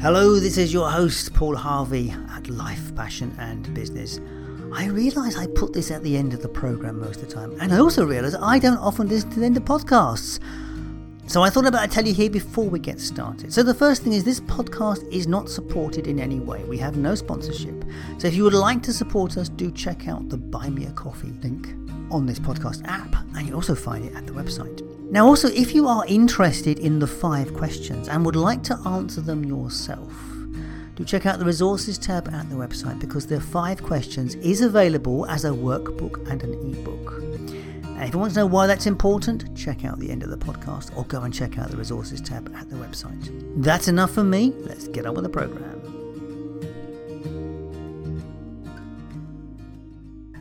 Hello, this is your host, Paul Harvey at Life, Passion and Business. I realise I put this at the end of the programme most of the time, and I also realise I don't often listen to the end of podcasts. So I thought about tell you here before we get started. So the first thing is this podcast is not supported in any way. We have no sponsorship. So if you would like to support us, do check out the Buy Me a Coffee link on this podcast app, and you'll also find it at the website. Now, also, if you are interested in the five questions and would like to answer them yourself, do check out the resources tab at the website because the five questions is available as a workbook and an ebook. And if you want to know why that's important, check out the end of the podcast or go and check out the resources tab at the website. That's enough for me. Let's get on with the program.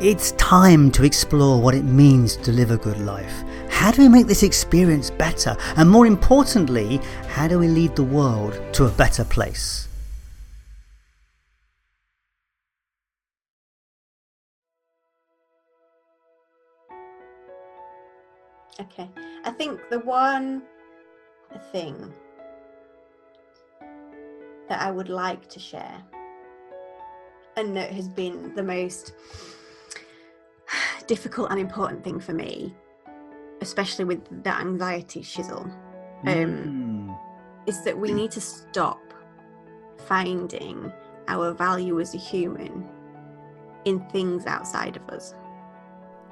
It's time to explore what it means to live a good life. How do we make this experience better? And more importantly, how do we lead the world to a better place? Okay. I think the one thing that I would like to share and that has been the most difficult and important thing for me, especially with the anxiety shizzle, um, mm. is that we need to stop finding our value as a human in things outside of us.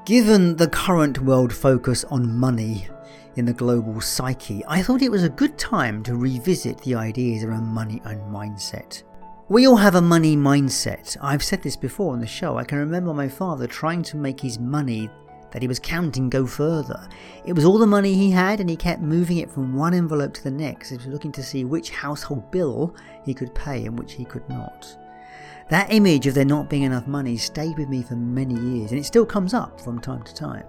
Given the current world focus on money in the global psyche, I thought it was a good time to revisit the ideas around money and mindset. We all have a money mindset. I've said this before on the show. I can remember my father trying to make his money that he was counting go further. It was all the money he had, and he kept moving it from one envelope to the next. He was looking to see which household bill he could pay and which he could not. That image of there not being enough money stayed with me for many years and it still comes up from time to time.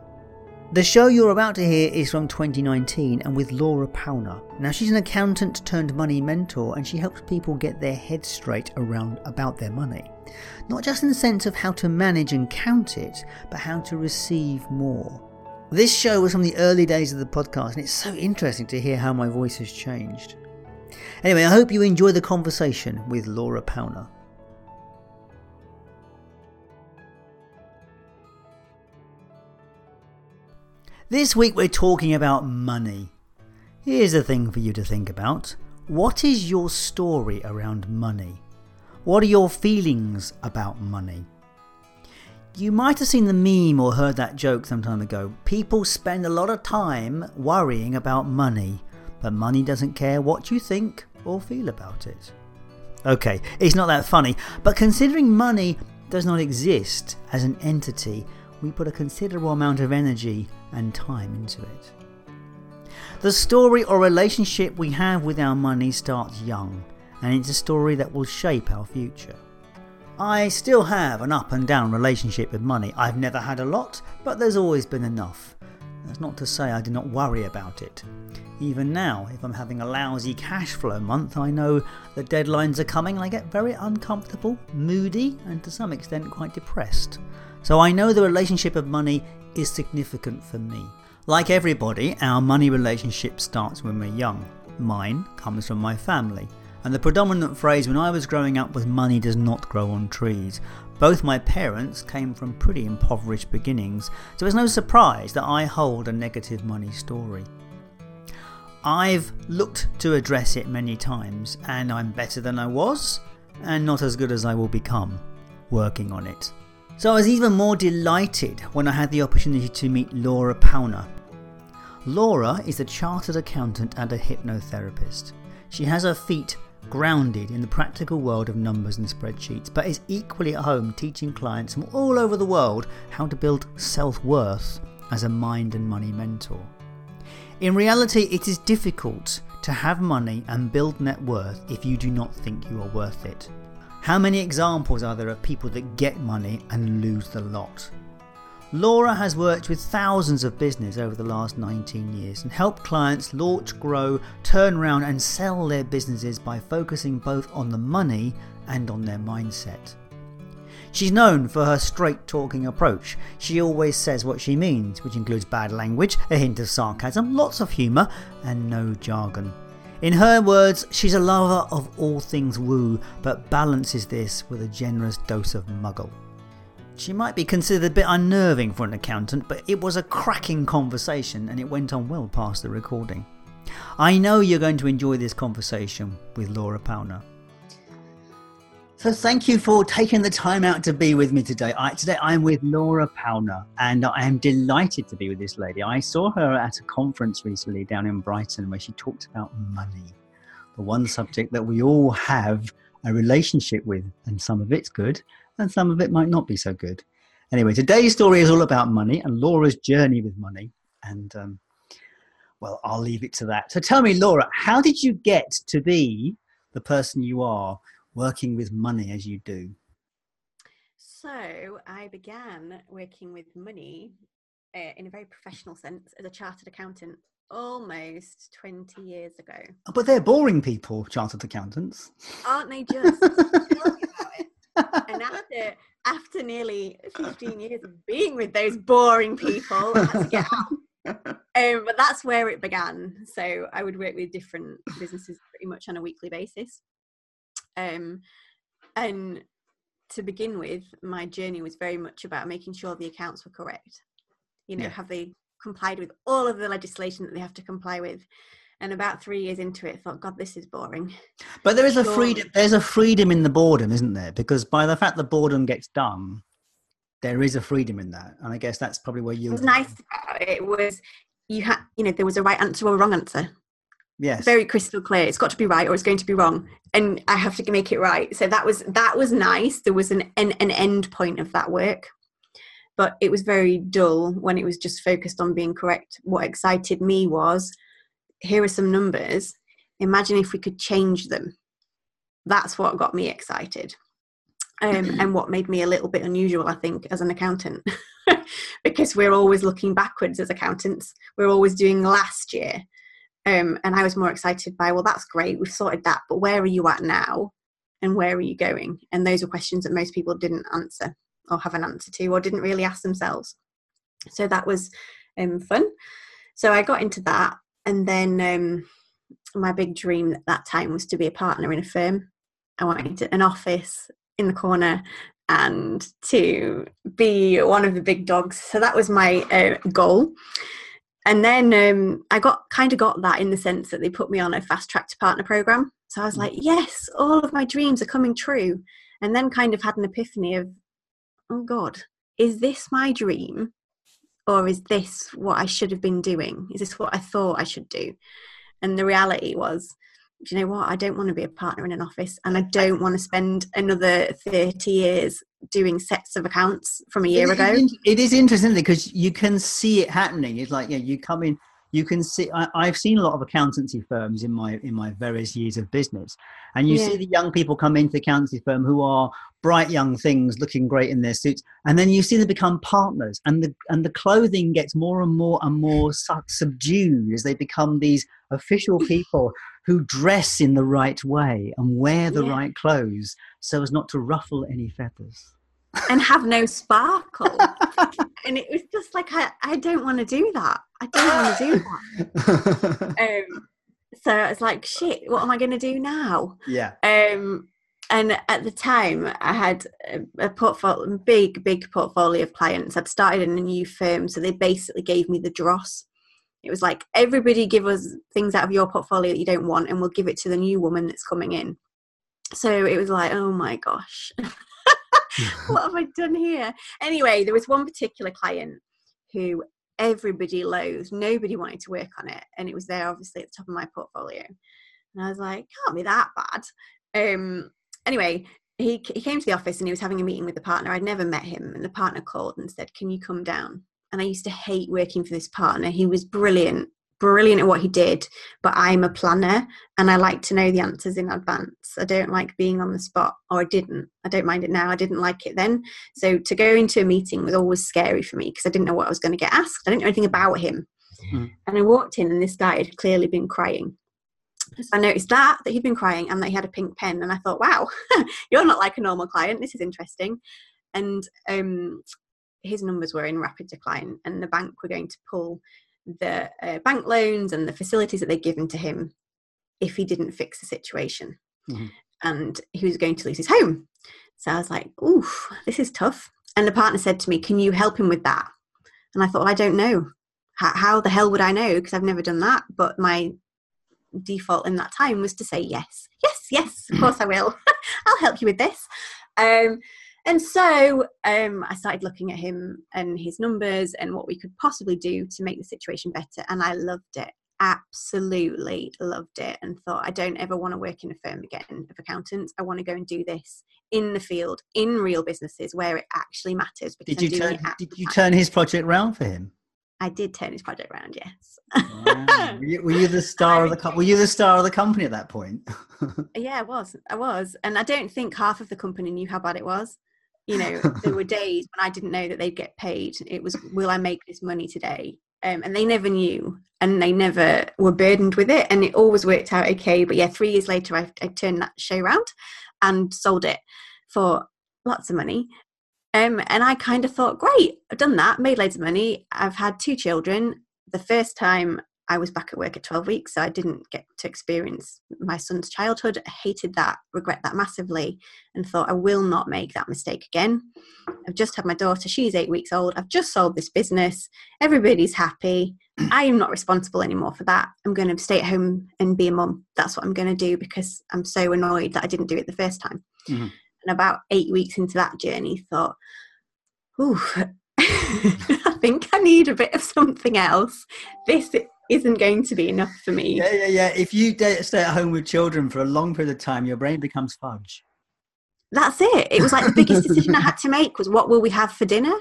The show you're about to hear is from 2019 and with Laura Pauner. Now she's an accountant turned money mentor and she helps people get their heads straight around about their money. Not just in the sense of how to manage and count it, but how to receive more. This show was from the early days of the podcast and it's so interesting to hear how my voice has changed. Anyway, I hope you enjoy the conversation with Laura Pauner. This week we're talking about money. Here's a thing for you to think about. What is your story around money? What are your feelings about money? You might have seen the meme or heard that joke some time ago. People spend a lot of time worrying about money, but money doesn't care what you think or feel about it. Okay, it's not that funny, but considering money does not exist as an entity, we put a considerable amount of energy and time into it. The story or relationship we have with our money starts young, and it's a story that will shape our future. I still have an up and down relationship with money. I've never had a lot, but there's always been enough. That's not to say I do not worry about it. Even now, if I'm having a lousy cash flow month, I know the deadlines are coming and I get very uncomfortable, moody, and to some extent quite depressed. So I know the relationship of money is significant for me. Like everybody, our money relationship starts when we're young. Mine comes from my family. And the predominant phrase when I was growing up was money does not grow on trees. Both my parents came from pretty impoverished beginnings, so it's no surprise that I hold a negative money story. I've looked to address it many times, and I'm better than I was, and not as good as I will become, working on it. So I was even more delighted when I had the opportunity to meet Laura Pauner. Laura is a chartered accountant and a hypnotherapist. She has her feet grounded in the practical world of numbers and spreadsheets, but is equally at home teaching clients from all over the world how to build self worth as a mind and money mentor. In reality, it is difficult to have money and build net worth if you do not think you are worth it. How many examples are there of people that get money and lose the lot? Laura has worked with thousands of business over the last 19 years and helped clients launch, grow, turn around, and sell their businesses by focusing both on the money and on their mindset. She's known for her straight talking approach. She always says what she means, which includes bad language, a hint of sarcasm, lots of humour, and no jargon. In her words, she's a lover of all things woo, but balances this with a generous dose of muggle. She might be considered a bit unnerving for an accountant, but it was a cracking conversation and it went on well past the recording. I know you're going to enjoy this conversation with Laura Pauner. So thank you for taking the time out to be with me today. I, today I'm with Laura Pauner and I am delighted to be with this lady. I saw her at a conference recently down in Brighton where she talked about money, the one subject that we all have a relationship with, and some of it's good and some of it might not be so good. Anyway, today's story is all about money and Laura's journey with money. And um, well, I'll leave it to that. So tell me, Laura, how did you get to be the person you are working with money as you do? So I began working with money uh, in a very professional sense as a chartered accountant almost 20 years ago. Oh, but they're boring people, chartered accountants. Aren't they just? and after after nearly 15 years of being with those boring people, um, but that's where it began. So I would work with different businesses pretty much on a weekly basis. Um, and to begin with, my journey was very much about making sure the accounts were correct. You know, yeah. have they complied with all of the legislation that they have to comply with? and about three years into it thought god this is boring but there is a freedom there's a freedom in the boredom isn't there because by the fact the boredom gets done there is a freedom in that and i guess that's probably where you It was nice about it was you had you know there was a right answer or a wrong answer yes very crystal clear it's got to be right or it's going to be wrong and i have to make it right so that was that was nice there was an an, an end point of that work but it was very dull when it was just focused on being correct what excited me was here are some numbers. Imagine if we could change them. That's what got me excited. Um, and what made me a little bit unusual, I think, as an accountant, because we're always looking backwards as accountants. We're always doing last year. Um, and I was more excited by, well, that's great, we've sorted that, but where are you at now? And where are you going? And those were questions that most people didn't answer or have an answer to or didn't really ask themselves. So that was um, fun. So I got into that and then um, my big dream at that time was to be a partner in a firm. I wanted an office in the corner and to be one of the big dogs. So that was my uh, goal. And then um, I got kind of got that in the sense that they put me on a fast track to partner program. So I was like, yes, all of my dreams are coming true. And then kind of had an epiphany of, oh God, is this my dream? or is this what I should have been doing? Is this what I thought I should do? And the reality was, do you know what? I don't want to be a partner in an office and I don't want to spend another 30 years doing sets of accounts from a year it ago. it is interesting because you can see it happening. It's like, yeah, you come in, you can see I, have seen a lot of accountancy firms in my in my various years of business and you yeah. see the young people come into the accountancy firm who are bright young things looking great in their suits and then you see them become partners and the and the clothing gets more and more and more subdued as they become these official people who dress in the right way and wear the yeah. right clothes so as not to ruffle any feathers and have no sparkle. and it was just like, I, I don't want to do that. I don't want to do that. um, so I was like, shit, what am I going to do now? Yeah. Um, and at the time, I had a, a portfolio, big, big portfolio of clients. I'd started in a new firm, so they basically gave me the dross. It was like, everybody give us things out of your portfolio that you don't want, and we'll give it to the new woman that's coming in. So it was like, oh my gosh. what have I done here? Anyway, there was one particular client who everybody loathed. Nobody wanted to work on it. And it was there obviously at the top of my portfolio. And I was like, can't be that bad. Um, anyway, he, he came to the office and he was having a meeting with the partner. I'd never met him. And the partner called and said, Can you come down? And I used to hate working for this partner. He was brilliant, brilliant at what he did, but I'm a planner and I like to know the answers in advance. I don't like being on the spot, or I didn't. I don't mind it now. I didn't like it then. So to go into a meeting was always scary for me because I didn't know what I was going to get asked. I didn't know anything about him. Mm. And I walked in and this guy had clearly been crying. So I noticed that, that he'd been crying and that he had a pink pen. And I thought, wow, you're not like a normal client. This is interesting. And um, his numbers were in rapid decline and the bank were going to pull the uh, bank loans and the facilities that they'd given to him if he didn't fix the situation. Mm-hmm. And he was going to lose his home. So I was like, oof, this is tough. And the partner said to me, Can you help him with that? And I thought, well, I don't know. How, how the hell would I know? Because I've never done that. But my default in that time was to say yes. Yes, yes, of course I will. I'll help you with this. Um, and so um, I started looking at him and his numbers and what we could possibly do to make the situation better. And I loved it. Absolutely loved it. And thought, I don't ever want to work in a firm again of accountants. I want to go and do this in the field, in real businesses where it actually matters. Did you, turn, did you turn his project around for him? I did turn his project around. Yes. Wow. Were, you, were, you, the star of the co- Were you the star of the company at that point? yeah, I was. I was, and I don't think half of the company knew how bad it was you know there were days when i didn't know that they'd get paid. It was will i make this money today? Um, and they never knew and they never were burdened with it and it always worked out okay. But yeah three years later i, I turned that show around and sold it for lots of money. Um, and i kind of thought great i've done that made loads of money. I've had two children. The first time I was back at work at 12 weeks, so I didn't get to experience my son's childhood. I hated that, regret that massively, and thought I will not make that mistake again. I've just had my daughter, she's eight weeks old. I've just sold this business. Everybody's happy. I am not responsible anymore for that. I'm going to stay at home and be a mum. That's what I'm going to do because I'm so annoyed that I didn't do it the first time. Mm-hmm. And about eight weeks into that journey, thought, ooh, I think I need a bit of something else. This isn't going to be enough for me. Yeah, yeah, yeah. If you stay at home with children for a long period of time, your brain becomes fudge. That's it. It was like the biggest decision I had to make was what will we have for dinner?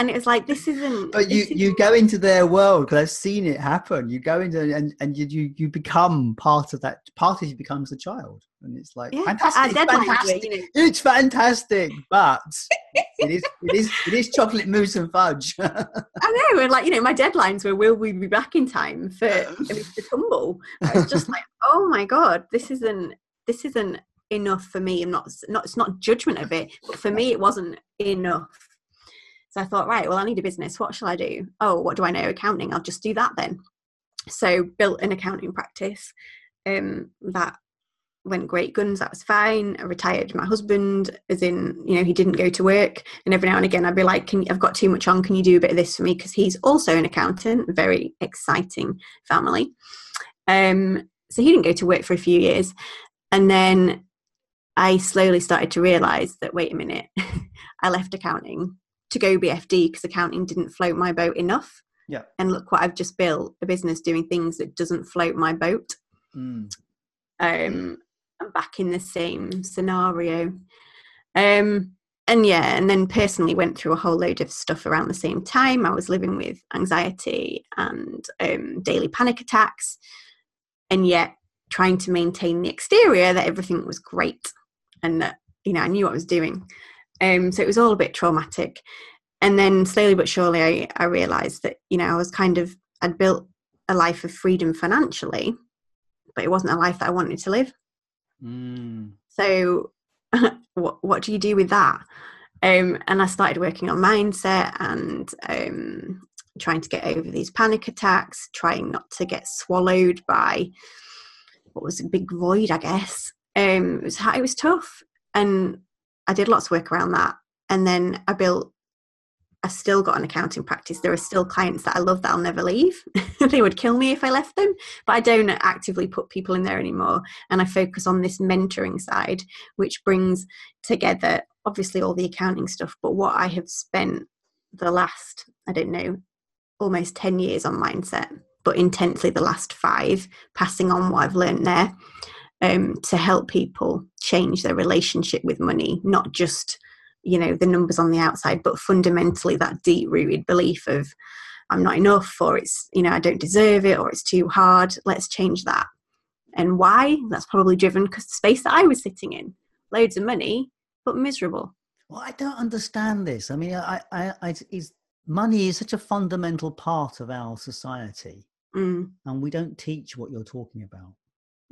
And it was like this isn't. But you isn't... you go into their world because I've seen it happen. You go into and and you you, you become part of that. Part of you becomes the child and it's like yeah, fantastic. It's fantastic. you know. it's fantastic, but it is it is it is chocolate mousse and fudge. I know, and like you know, my deadlines were will we be back in time for Mr. Tumble? I was just like, oh my god, this isn't this isn't enough for me. I'm not not it's not judgment of it, but for me, it wasn't enough. So I thought, right, well, I need a business. What shall I do? Oh, what do I know? Accounting. I'll just do that then. So built an accounting practice um, that went great guns that was fine i retired my husband as in you know he didn't go to work and every now and again i'd be like can i've got too much on can you do a bit of this for me because he's also an accountant very exciting family um so he didn't go to work for a few years and then i slowly started to realize that wait a minute i left accounting to go bfd because accounting didn't float my boat enough yeah and look what i've just built a business doing things that doesn't float my boat mm. um, I'm back in the same scenario. Um, and yeah, and then personally went through a whole load of stuff around the same time. I was living with anxiety and um, daily panic attacks, and yet trying to maintain the exterior that everything was great and that you know I knew what I was doing. Um, so it was all a bit traumatic. And then slowly but surely, I, I realized that you know I was kind of I'd built a life of freedom financially, but it wasn't a life that I wanted to live. Mm. So, what what do you do with that? Um, and I started working on mindset and um, trying to get over these panic attacks, trying not to get swallowed by what was a big void, I guess. Um, it was it was tough, and I did lots of work around that. And then I built I've still got an accounting practice. There are still clients that I love that I'll never leave. they would kill me if I left them, but I don't actively put people in there anymore. And I focus on this mentoring side, which brings together obviously all the accounting stuff, but what I have spent the last, I don't know, almost 10 years on mindset, but intensely the last five, passing on what I've learned there um, to help people change their relationship with money, not just you know the numbers on the outside but fundamentally that deep rooted belief of I'm not enough, or it's, you know, I don't deserve it, or it's too hard. Let's change that. And why? That's probably driven because the space that I was sitting in, loads of money, but miserable. Well, I don't understand this. I mean, I, I, I is money is such a fundamental part of our society, mm. and we don't teach what you're talking about.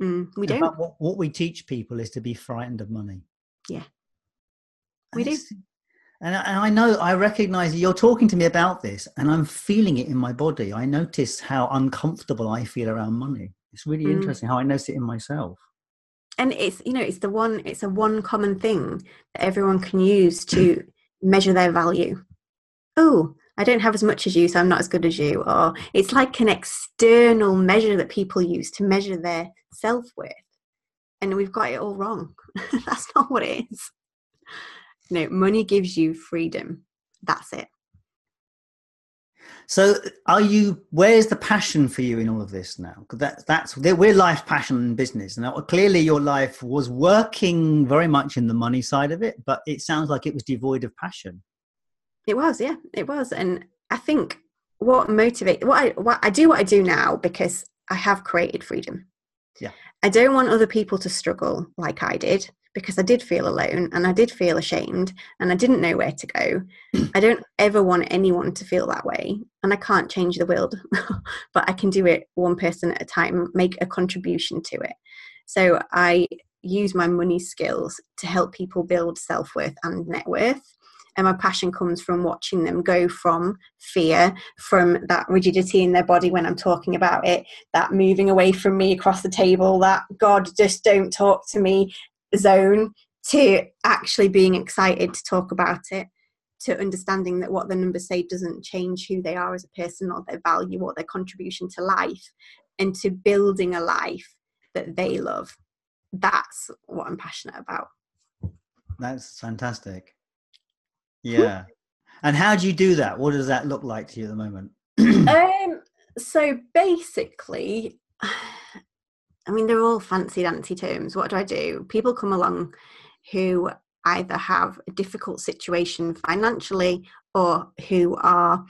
Mm, we don't. What, what we teach people is to be frightened of money. Yeah, we do. And I, and I know, I recognize you're talking to me about this, and I'm feeling it in my body. I notice how uncomfortable I feel around money. It's really mm. interesting how I notice it in myself. And it's you know it's the one it's a one common thing that everyone can use to measure their value. Oh, I don't have as much as you, so I'm not as good as you. Or it's like an external measure that people use to measure their self worth. And we've got it all wrong. That's not what it is. No, money gives you freedom. That's it. So, are you? Where's the passion for you in all of this now? Because that, that's we're life, passion, and business. Now, clearly, your life was working very much in the money side of it, but it sounds like it was devoid of passion. It was, yeah, it was, and I think what motivate what I what I do what I do now because I have created freedom. Yeah, I don't want other people to struggle like I did because I did feel alone and I did feel ashamed and I didn't know where to go. I don't ever want anyone to feel that way. And I can't change the world, but I can do it one person at a time, make a contribution to it. So I use my money skills to help people build self worth and net worth. And my passion comes from watching them go from fear, from that rigidity in their body when I'm talking about it, that moving away from me across the table, that God, just don't talk to me, zone to actually being excited to talk about it to understanding that what the numbers say doesn't change who they are as a person or their value or their contribution to life and to building a life that they love. That's what i'm passionate about. That's fantastic yeah and how do you do that what does that look like to you at the moment um so basically I mean, they're all fancy dancy terms. What do I do? People come along who either have a difficult situation financially or who are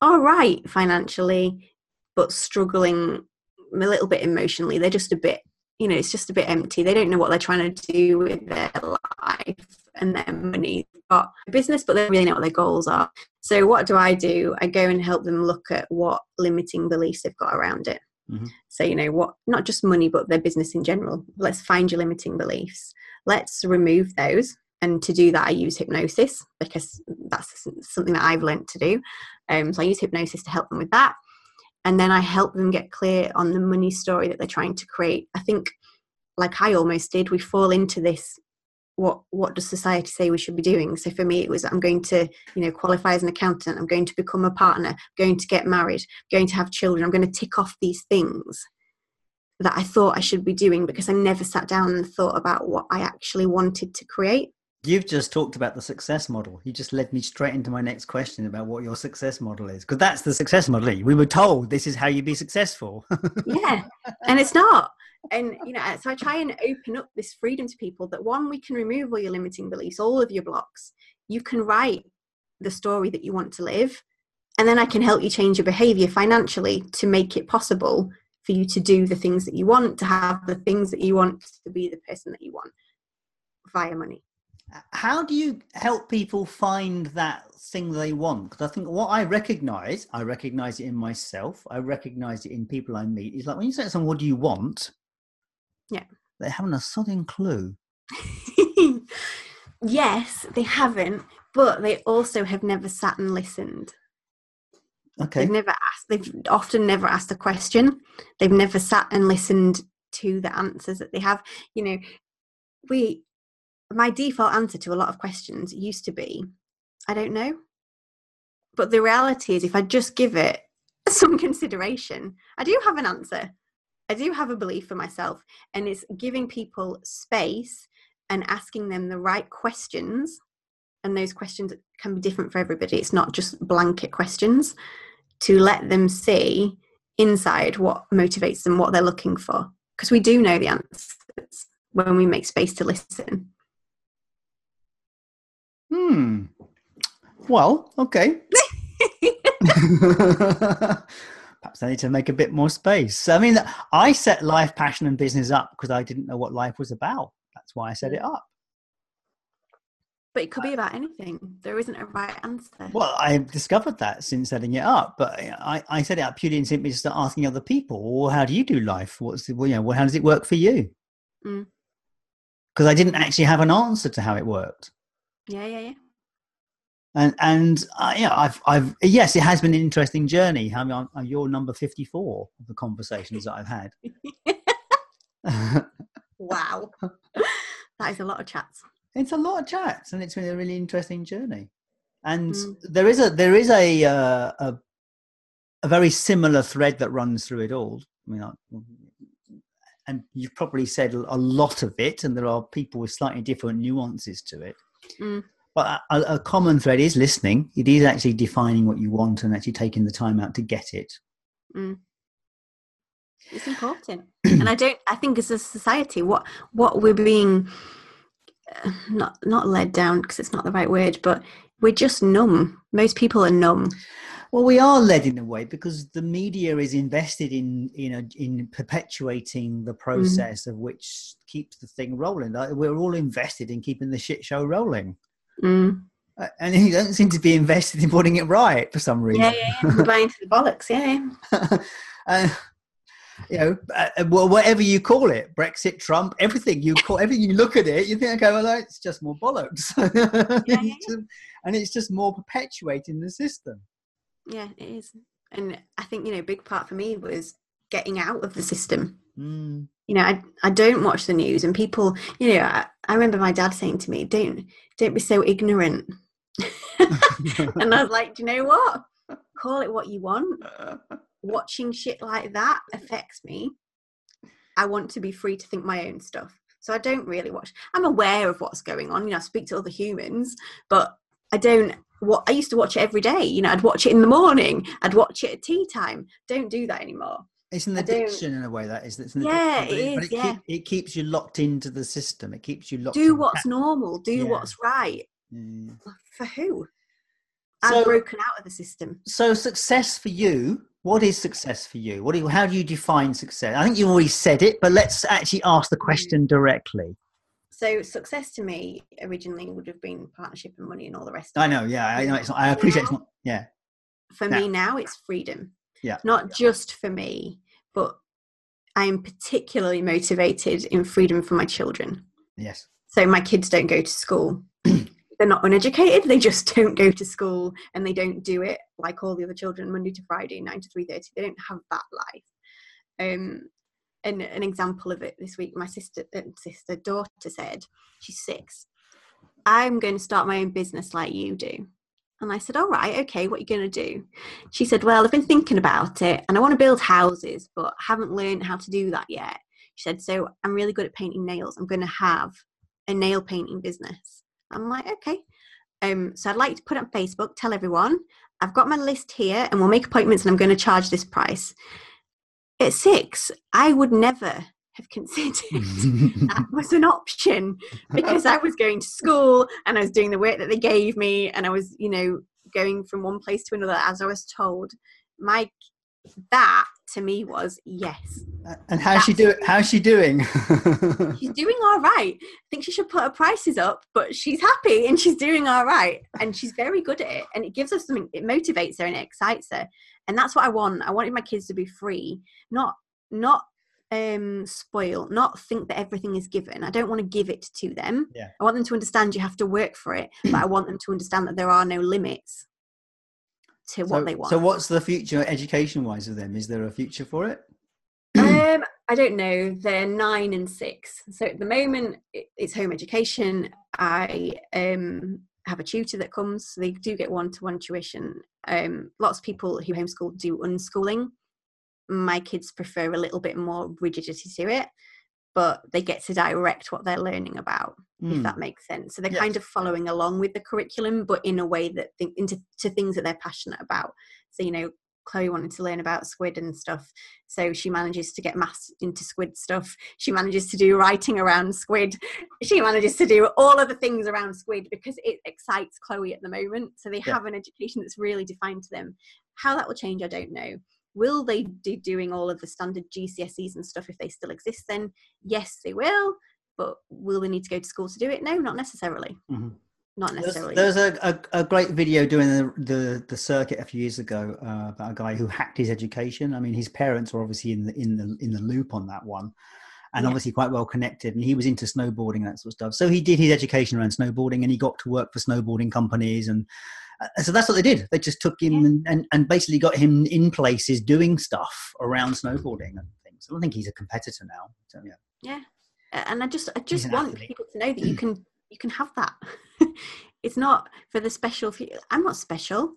all right financially but struggling a little bit emotionally. They're just a bit, you know, it's just a bit empty. They don't know what they're trying to do with their life and their money. They've got a business, but they really know what their goals are. So, what do I do? I go and help them look at what limiting beliefs they've got around it. Mm-hmm. So, you know, what, not just money, but their business in general. Let's find your limiting beliefs. Let's remove those. And to do that, I use hypnosis because that's something that I've learned to do. Um, so I use hypnosis to help them with that. And then I help them get clear on the money story that they're trying to create. I think, like I almost did, we fall into this what what does society say we should be doing? So for me it was i'm going to you know qualify as an accountant i'm going to become a partner I'm going to get married I'm going to have children i'm going to tick off these things that i thought i should be doing because i never sat down and thought about what i actually wanted to create You've just talked about the success model. You just led me straight into my next question about what your success model is. Because that's the success model. Eh? We were told this is how you be successful. yeah. And it's not and you know so i try and open up this freedom to people that one we can remove all your limiting beliefs all of your blocks you can write the story that you want to live and then i can help you change your behavior financially to make it possible for you to do the things that you want to have the things that you want to be the person that you want via money how do you help people find that thing they want because i think what i recognize i recognize it in myself i recognize it in people i meet is like when you say to someone what do you want yeah. They haven't a sodding clue. yes, they haven't, but they also have never sat and listened. Okay. They've never asked, they've often never asked a question. They've never sat and listened to the answers that they have. You know, we, my default answer to a lot of questions used to be, I don't know. But the reality is, if I just give it some consideration, I do have an answer. I do have a belief for myself, and it's giving people space and asking them the right questions. And those questions can be different for everybody. It's not just blanket questions to let them see inside what motivates them, what they're looking for. Because we do know the answers when we make space to listen. Hmm. Well, okay. Perhaps I need to make a bit more space. I mean, I set life, passion, and business up because I didn't know what life was about. That's why I set it up. But it could be about anything. There isn't a right answer. Well, I've discovered that since setting it up. But I, I set it up purely and simply to start asking other people, well, how do you do life? What's the, well, you know, how does it work for you? Because mm. I didn't actually have an answer to how it worked. Yeah, yeah, yeah. And and uh, yeah, I've I've yes, it has been an interesting journey. I mean, I'm, I'm your number fifty four of the conversations that I've had. wow, that is a lot of chats it's a lot of chats and it's been a really interesting journey and mm. there is a there is a, uh, a a very similar thread that runs through it all i mean I, and you've probably said a lot of it and there are people with slightly different nuances to it mm. but a, a, common thread is listening it is actually defining what you want and actually taking the time out to get it mm. it's important and i don't i think as a society what what we're being not not led down because it's not the right word, but we're just numb. Most people are numb. Well, we are led in a way because the media is invested in you know in perpetuating the mm-hmm. process mm. of which keeps the thing rolling. we're all invested in keeping the shit show rolling. Mm. Uh, and you don't seem to be invested in putting it right for some reason. Yeah, yeah, yeah. buying to the bollocks, yeah. uh, you know, uh, uh whatever you call it, Brexit, Trump, everything you call, everything you look at it, you think, okay, well, it's just more bollocks, yeah, yeah. and it's just more perpetuating the system. Yeah, it is, and I think you know, a big part for me was getting out of the system. Mm. You know, I I don't watch the news, and people, you know, I, I remember my dad saying to me, "Don't don't be so ignorant," and I was like, "Do you know what? Call it what you want." watching shit like that affects me. I want to be free to think my own stuff. So I don't really watch. I'm aware of what's going on. You know, I speak to other humans, but I don't. What I used to watch it every day. You know, I'd watch it in the morning. I'd watch it at tea time. Don't do that anymore. It's an addiction in a way that is. It's an yeah, it is. But it, yeah. Keep, it keeps you locked into the system. It keeps you locked. Do what's normal. Do yeah. what's right. Mm. For who? So, I'm broken out of the system. So success for you what is success for you? What do you, how do you define success? I think you've already said it, but let's actually ask the question directly. So success to me originally would have been partnership and money and all the rest. I know, yeah, I know. It's not, I appreciate it's not. Yeah. For me now, it's freedom. Yeah. Not just for me, but I am particularly motivated in freedom for my children. Yes. So my kids don't go to school. they're not uneducated they just don't go to school and they don't do it like all the other children monday to friday 9 to 3.30 they don't have that life um, and an example of it this week my sister uh, sister daughter said she's six i'm going to start my own business like you do and I said, All right, okay, what are you going to do? She said, Well, I've been thinking about it and I want to build houses, but haven't learned how to do that yet. She said, So I'm really good at painting nails. I'm going to have a nail painting business. I'm like, okay. Um, so I'd like to put it on Facebook, tell everyone, I've got my list here and we'll make appointments and I'm going to charge this price. At six, I would never have considered that was an option because I was going to school and I was doing the work that they gave me and I was, you know, going from one place to another as I was told. My that to me was yes. And how's she doing? How's she doing? she's doing all right. I think she should put her prices up, but she's happy and she's doing all right, and she's very good at it. And it gives her something. It motivates her and it excites her, and that's what I want. I wanted my kids to be free, not not um spoil not think that everything is given i don't want to give it to them yeah. i want them to understand you have to work for it but i want them to understand that there are no limits to what they want. So, what's the future education wise of them? Is there a future for it? um, I don't know. They're nine and six. So at the moment, it's home education. I um, have a tutor that comes. So they do get one to one tuition. Um, lots of people who homeschool do unschooling. My kids prefer a little bit more rigidity to it but they get to direct what they're learning about mm. if that makes sense so they're yes. kind of following along with the curriculum but in a way that think into to things that they're passionate about so you know Chloe wanted to learn about squid and stuff. So she manages to get maths into squid stuff. She manages to do writing around squid. She manages to do all of the things around squid because it excites Chloe at the moment. So they yeah. have an education that's really defined to them. How that will change, I don't know. Will they be doing all of the standard GCSEs and stuff if they still exist then? Yes, they will. But will they need to go to school to do it? No, not necessarily. Mm-hmm. Not necessarily. There's, there's a, a, a, great video doing the, the, the circuit a few years ago uh, about a guy who hacked his education. I mean, his parents were obviously in the in the in the loop on that one, and yeah. obviously quite well connected. And he was into snowboarding that sort of stuff. So he did his education around snowboarding, and he got to work for snowboarding companies and so that's what they did. They just took him yeah. and, and, and, basically got him in places doing stuff around snowboarding and things. I don't think he's a competitor now. So, yeah. Yeah, and I just I just want athlete. people to know that you can you can have that. it's not for the special. Few. I'm not special.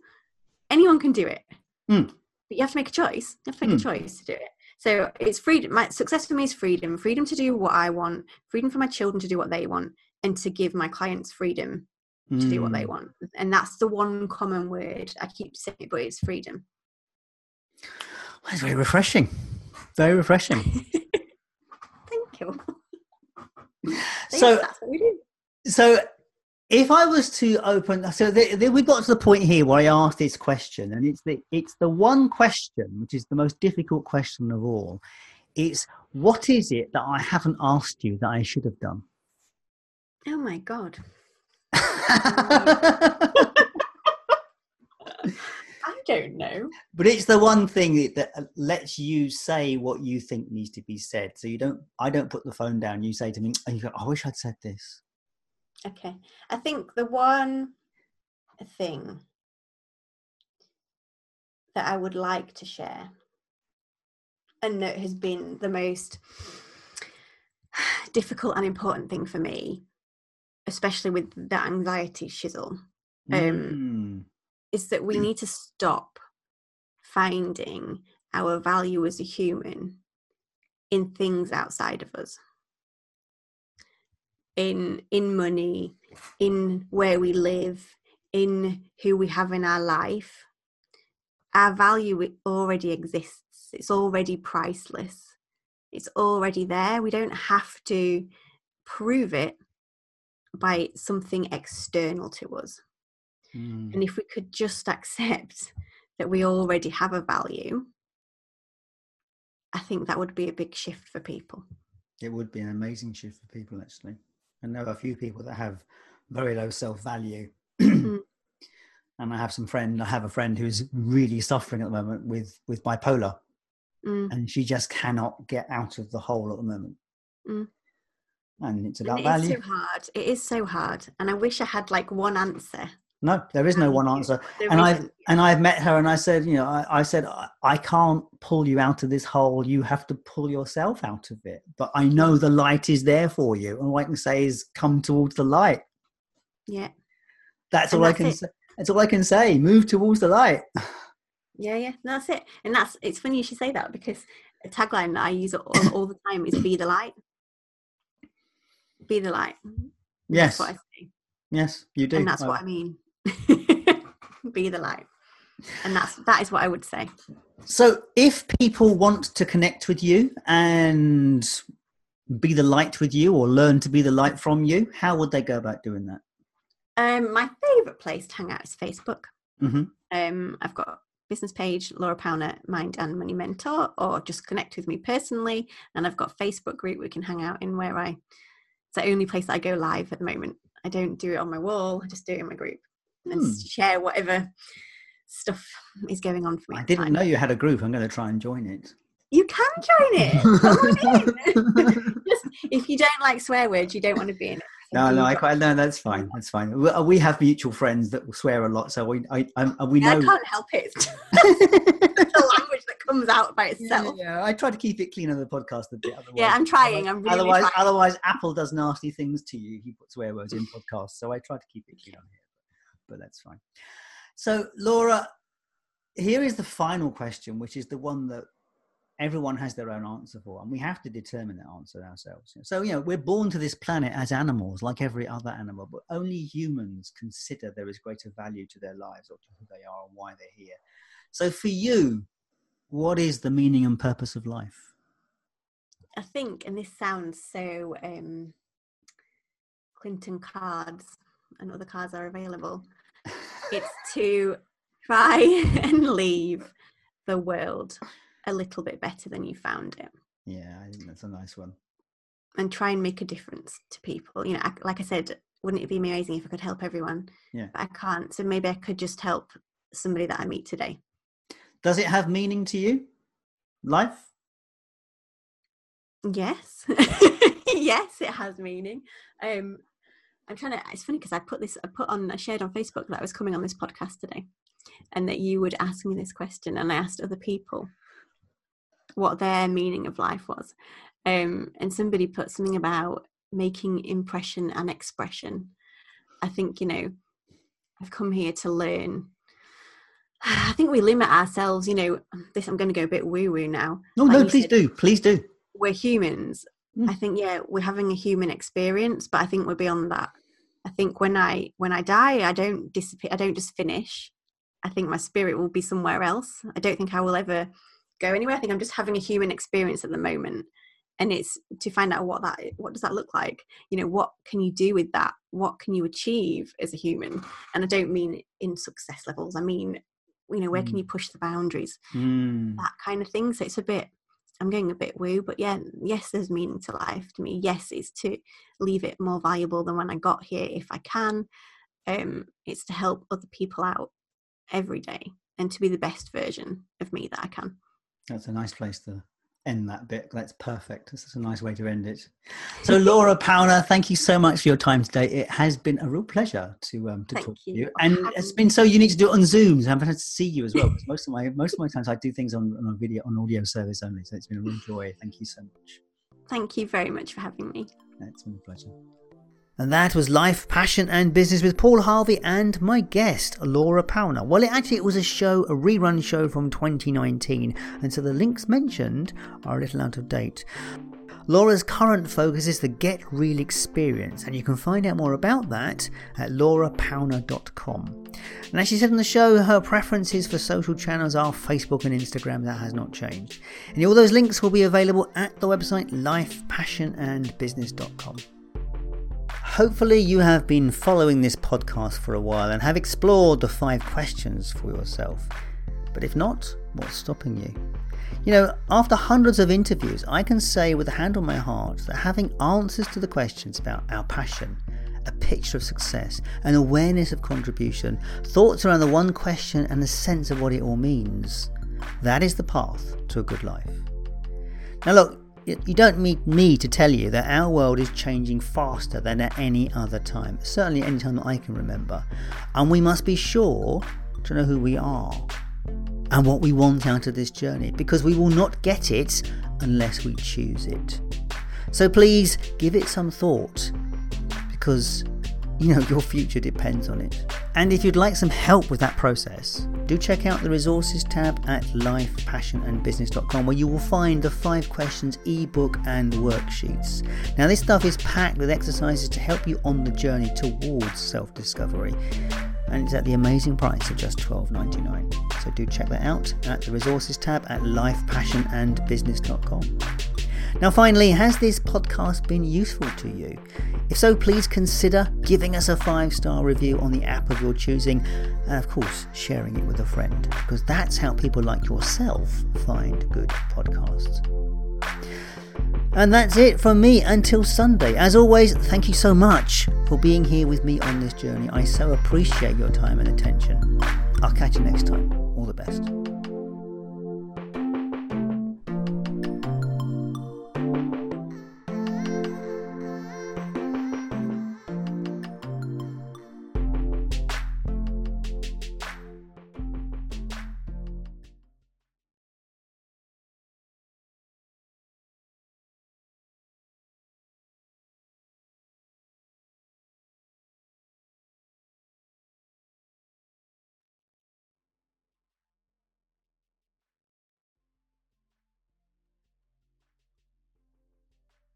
Anyone can do it, mm. but you have to make a choice. You have to make mm. a hmm. choice to do it. So it's freedom. My success for me is freedom. Freedom to do what I want. Freedom for my children to do what they want, and to give my clients freedom to mm. do what they mm. want. And that's the one common word. I keep saying it, but it's freedom. Well, it's very refreshing. Very refreshing. Thank you. so that's what we do. So if I was to open, so the, the, we got to the point here where I asked this question, and it's the it's the one question which is the most difficult question of all. It's what is it that I haven't asked you that I should have done? Oh my god! I don't know. But it's the one thing that, that, uh, lets you say what you think needs to be said. So you don't. I don't put the phone down. You say to me, oh, go, "I wish I'd said this." Okay, I think the one thing that I would like to share, and that has been the most difficult and important thing for me especially with the anxiety shizzle, um, mm. is that we need to stop finding our value as a human in things outside of us. In in money in where we live in who we have in our life. Our value already exists. It's already priceless. It's already there. We don't have to prove it by something external to us. Mm. And if we could just accept that we already have a value, I think that would be a big shift for people. It would be an amazing shift for people, actually. I know a few people that have very low self value. mm. And I have some friend. I have a friend who's really suffering at the moment with with bipolar, mm. and she just cannot get out of the hole at the moment. Mm and it's about and it value. It's so hard. It is so hard, and I wish I had like one answer. No, there is no one answer. There and I've and I've met her, and I said, you know, I, I said I, I can't pull you out of this hole. You have to pull yourself out of it. But I know the light is there for you, and what I can say is, come towards the light. Yeah, that's and all that's I can it. say. That's all I can say. Move towards the light. Yeah, yeah, that's it. And that's it's funny you should say that because a tagline that I use all, all the time is "Be the light." Be the light. Yes. Yes, you do. And that's well, what I mean. be the light. And that's that is what I would say. So if people want to connect with you and be the light with you or learn to be the light from you, how would they go about doing that? Um, my favourite place to hang out is Facebook. Mm-hmm. Um, I've got business page, Laura Powner, Mind and Money Mentor, or just connect with me personally. And I've got Facebook group we can hang out in where I it's the only place I go live at the moment. I don't do it on my wall. I just do it in my group and hmm. share whatever stuff is going on for me. I didn't time. know you had a group. I'm going to try and join it. You can join it. just, if you don't like swear words, you don't want to be in it. No, no, I quite no. That's fine. That's fine. We, have mutual friends that will swear a lot, so we, I, I we know. I can't help it. the language that comes out by itself. Yeah, yeah, I try to keep it clean on the podcast a bit. yeah, I'm trying. I'm really otherwise, trying. otherwise, Apple does nasty things to you. He puts swear words in podcasts, so I try to keep it clean on here. But, but that's fine. So, Laura, here is the final question, which is the one that everyone has their own answer for, and we have to determine that answer ourselves. So, you know, we're born to this planet as animals, like every other animal, but only humans consider there is greater value to their lives or to who they are and why they're here. So, for you, what is the meaning and purpose of life? I think, and this sounds so um, Clinton cards and other cards are available. it's to try and leave the world a little bit better than you found it. Yeah, I think that's a nice one. And try and make a difference to people. You know, like I said, wouldn't it be amazing if I could help everyone? Yeah. But I can't. So maybe I could just help somebody that I meet today. Does it have meaning to you? Life? Yes. yes, it has meaning. Um I'm trying to it's funny because I put this I put on I shared on Facebook that I was coming on this podcast today and that you would ask me this question and I asked other people what their meaning of life was. Um and somebody put something about making impression and expression. I think, you know, I've come here to learn I think we limit ourselves, you know, this I'm going to go a bit woo woo now. No, like no, please said, do. Please do. We're humans. Mm. I think yeah, we're having a human experience, but I think we're beyond that. I think when I when I die, I don't disappear. I don't just finish. I think my spirit will be somewhere else. I don't think I will ever go anywhere. I think I'm just having a human experience at the moment, and it's to find out what that what does that look like. You know, what can you do with that? What can you achieve as a human? And I don't mean in success levels. I mean you know where mm. can you push the boundaries? Mm. that kind of thing. So it's a bit i'm getting a bit woo but yeah yes there's meaning to life to me. Yes it's to leave it more valuable than when i got here if i can. Um it's to help other people out every day and to be the best version of me that i can. That's a nice place to end that bit. That's perfect. This is a nice way to end it. So, Laura Powner, thank you so much for your time today. It has been a real pleasure to um, to thank talk you. to you, and it's been so unique to do it on Zoom. So I've had to see you as well. most of my most of my times I do things on, on a video on audio service only. So it's been a real joy. Thank you so much. Thank you very much for having me. It's been a pleasure. And that was Life, Passion and Business with Paul Harvey and my guest, Laura Powner. Well, it actually it was a show, a rerun show from 2019, and so the links mentioned are a little out of date. Laura's current focus is the Get Real experience, and you can find out more about that at laurapowner.com. And as she said on the show, her preferences for social channels are Facebook and Instagram. That has not changed. And all those links will be available at the website lifepassionandbusiness.com. Hopefully, you have been following this podcast for a while and have explored the five questions for yourself. But if not, what's stopping you? You know, after hundreds of interviews, I can say with a hand on my heart that having answers to the questions about our passion, a picture of success, an awareness of contribution, thoughts around the one question, and a sense of what it all means, that is the path to a good life. Now, look, you don't need me to tell you that our world is changing faster than at any other time, certainly any time that I can remember. And we must be sure to know who we are and what we want out of this journey because we will not get it unless we choose it. So please give it some thought because you know your future depends on it. And if you'd like some help with that process, do check out the resources tab at lifepassionandbusiness.com where you will find the five questions ebook and worksheets. Now, this stuff is packed with exercises to help you on the journey towards self discovery. And it's at the amazing price of just $12.99. So do check that out at the resources tab at lifepassionandbusiness.com. Now, finally, has this podcast been useful to you? If so, please consider giving us a five star review on the app of your choosing, and of course, sharing it with a friend, because that's how people like yourself find good podcasts. And that's it from me until Sunday. As always, thank you so much for being here with me on this journey. I so appreciate your time and attention. I'll catch you next time. All the best.